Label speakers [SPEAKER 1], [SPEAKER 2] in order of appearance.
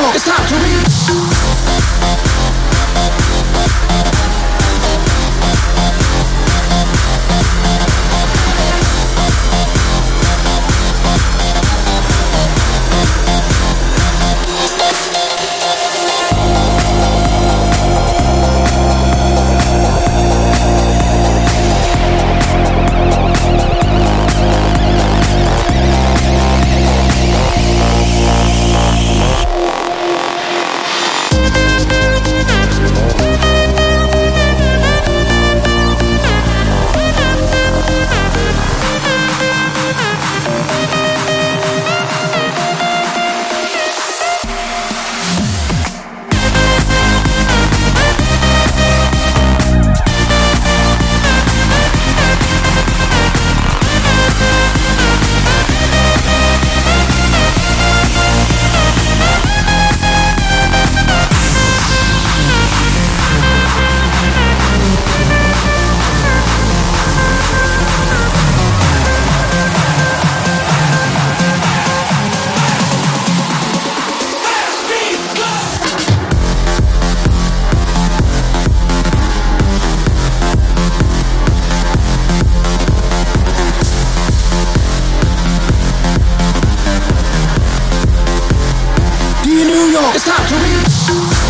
[SPEAKER 1] song. It's time to read. Dear it's time to read.